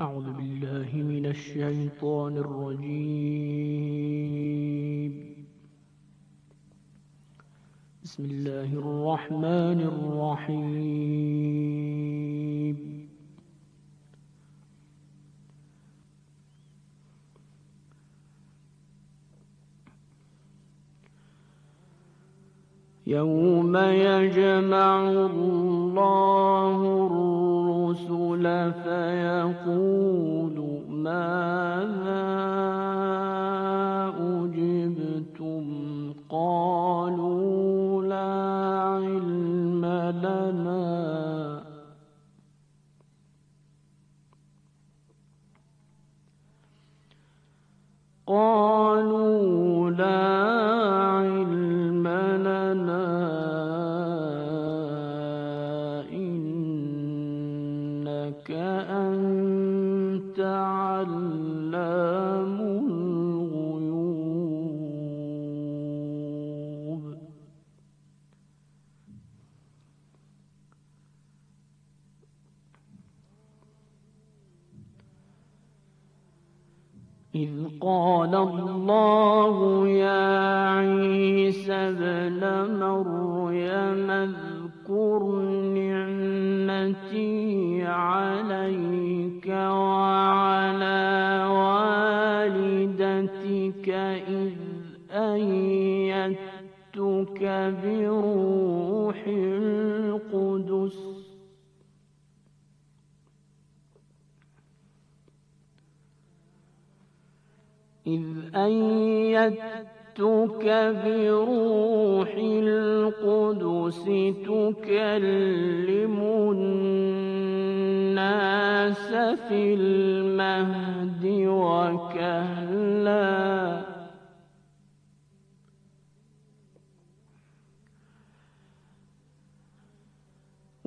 أعوذ بالله من الشيطان الرجيم. بسم الله الرحمن الرحيم. يوم يجمع الله الرسل فيقول ماذا قال الله يا عيسى ابن مريم اذكر نعمتي عليك وعلى والدتك إذ أيدتك بروح القدس إذ أيدتك بروح القدس تكلم الناس في المهد وكهلا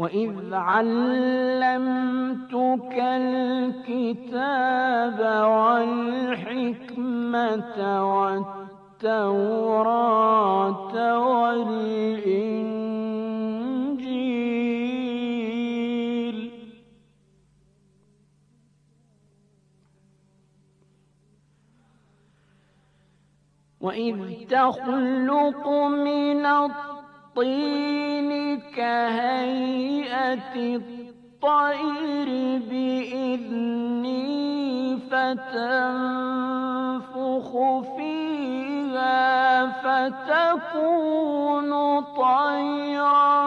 وإذ علمتك الكتاب والحكمة والتوراة والإنجيل وإذ تخلق من الطين كهيئة الطير بإذني فتنفخ فيها فتكون طيرا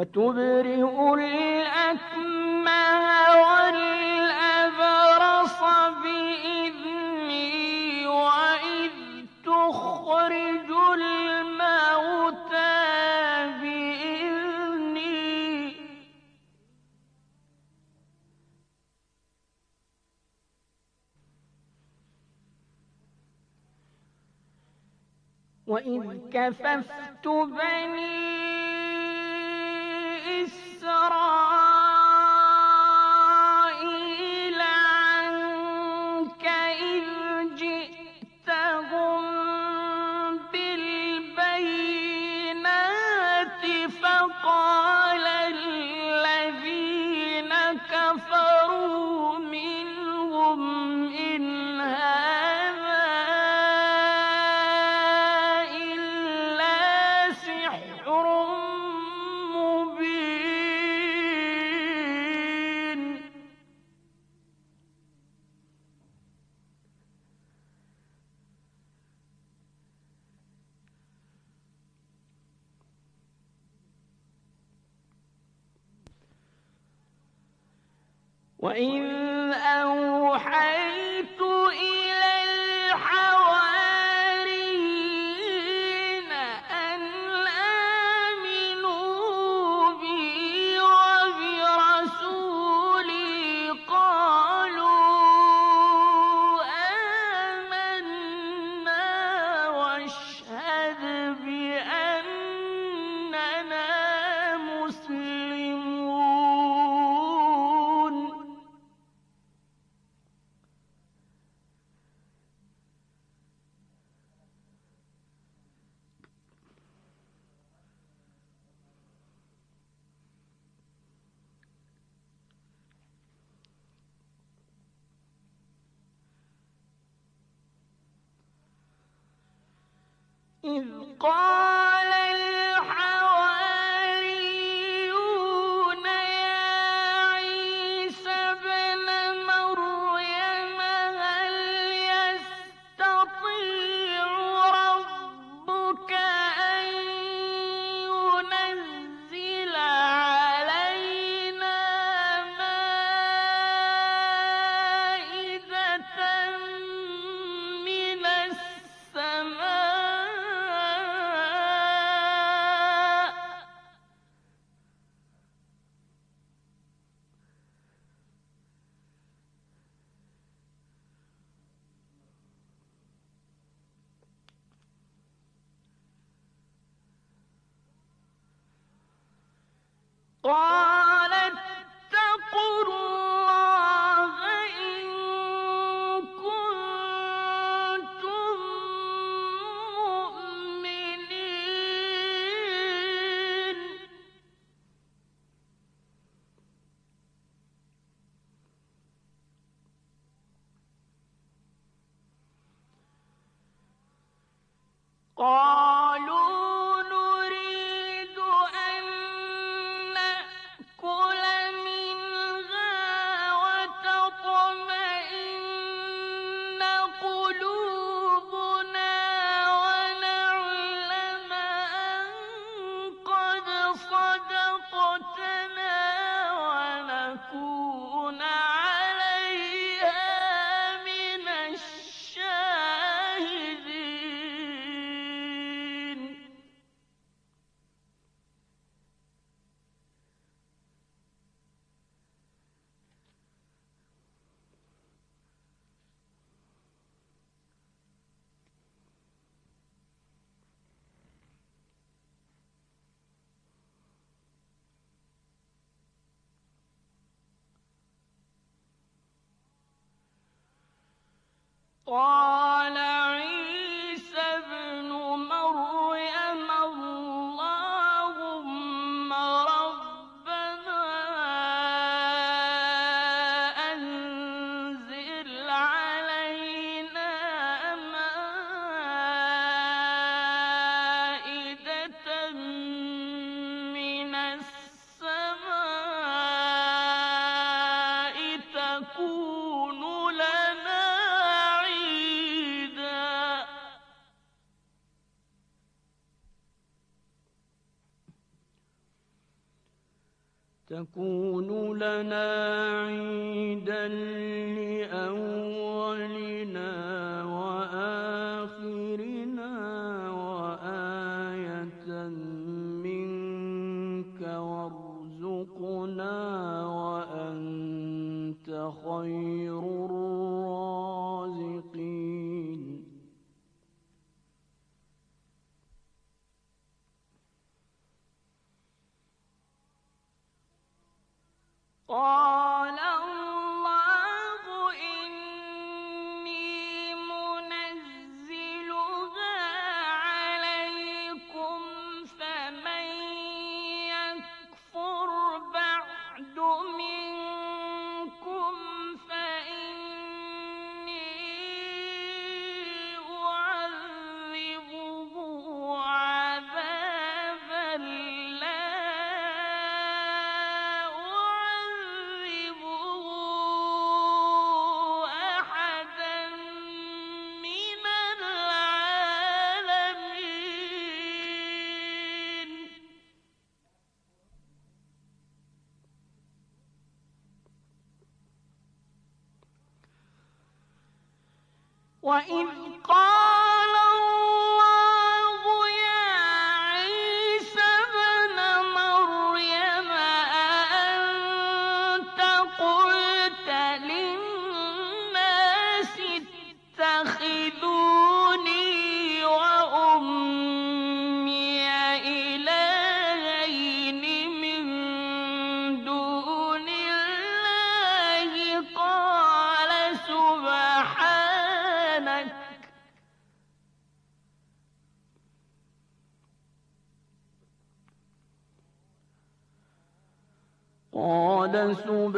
وتبرئ الأكمه والأبرص بإذني وإذ تخرج الموتى بإذني. وإذ كففت بني إسرائيل وإذ إذ قال تكون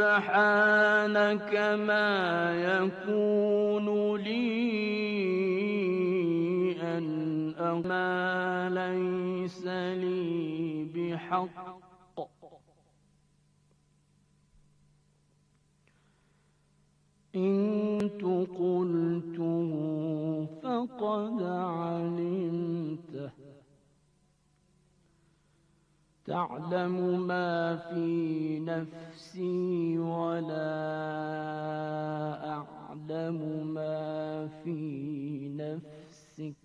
سبحانك ما يكون لي أن ما ليس لي بحق. إن قلته فقد علمته. تعلم ما في نفسي ولا أعلم ما في نفسك.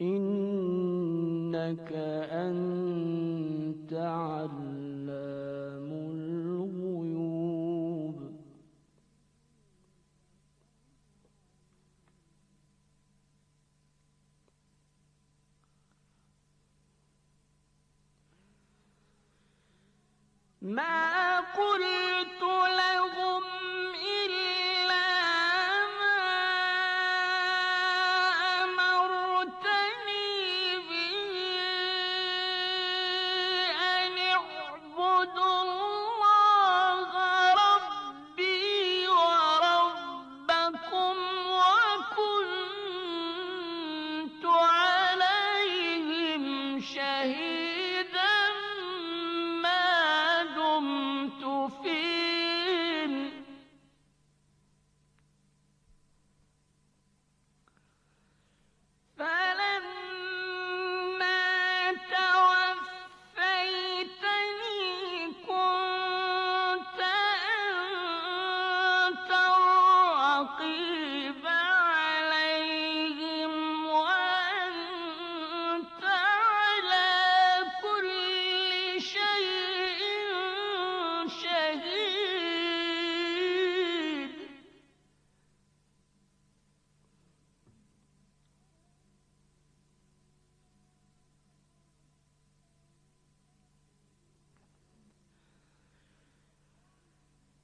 إنك أنت علام ما قلت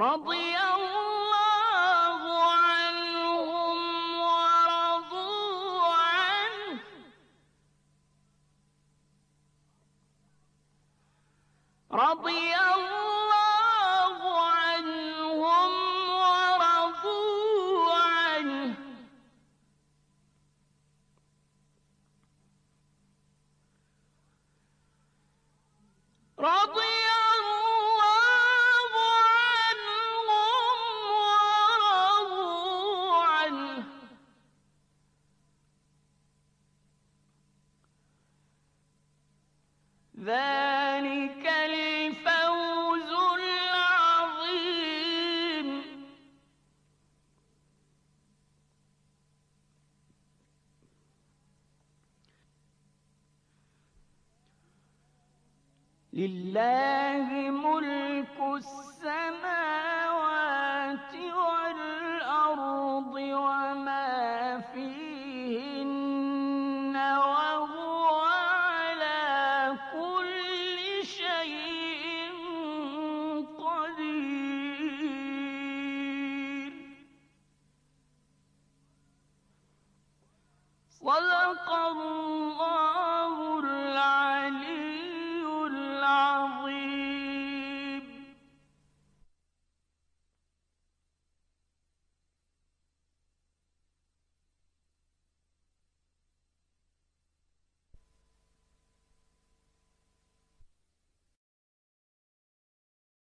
رضي لله ملك السماوات والأرض وما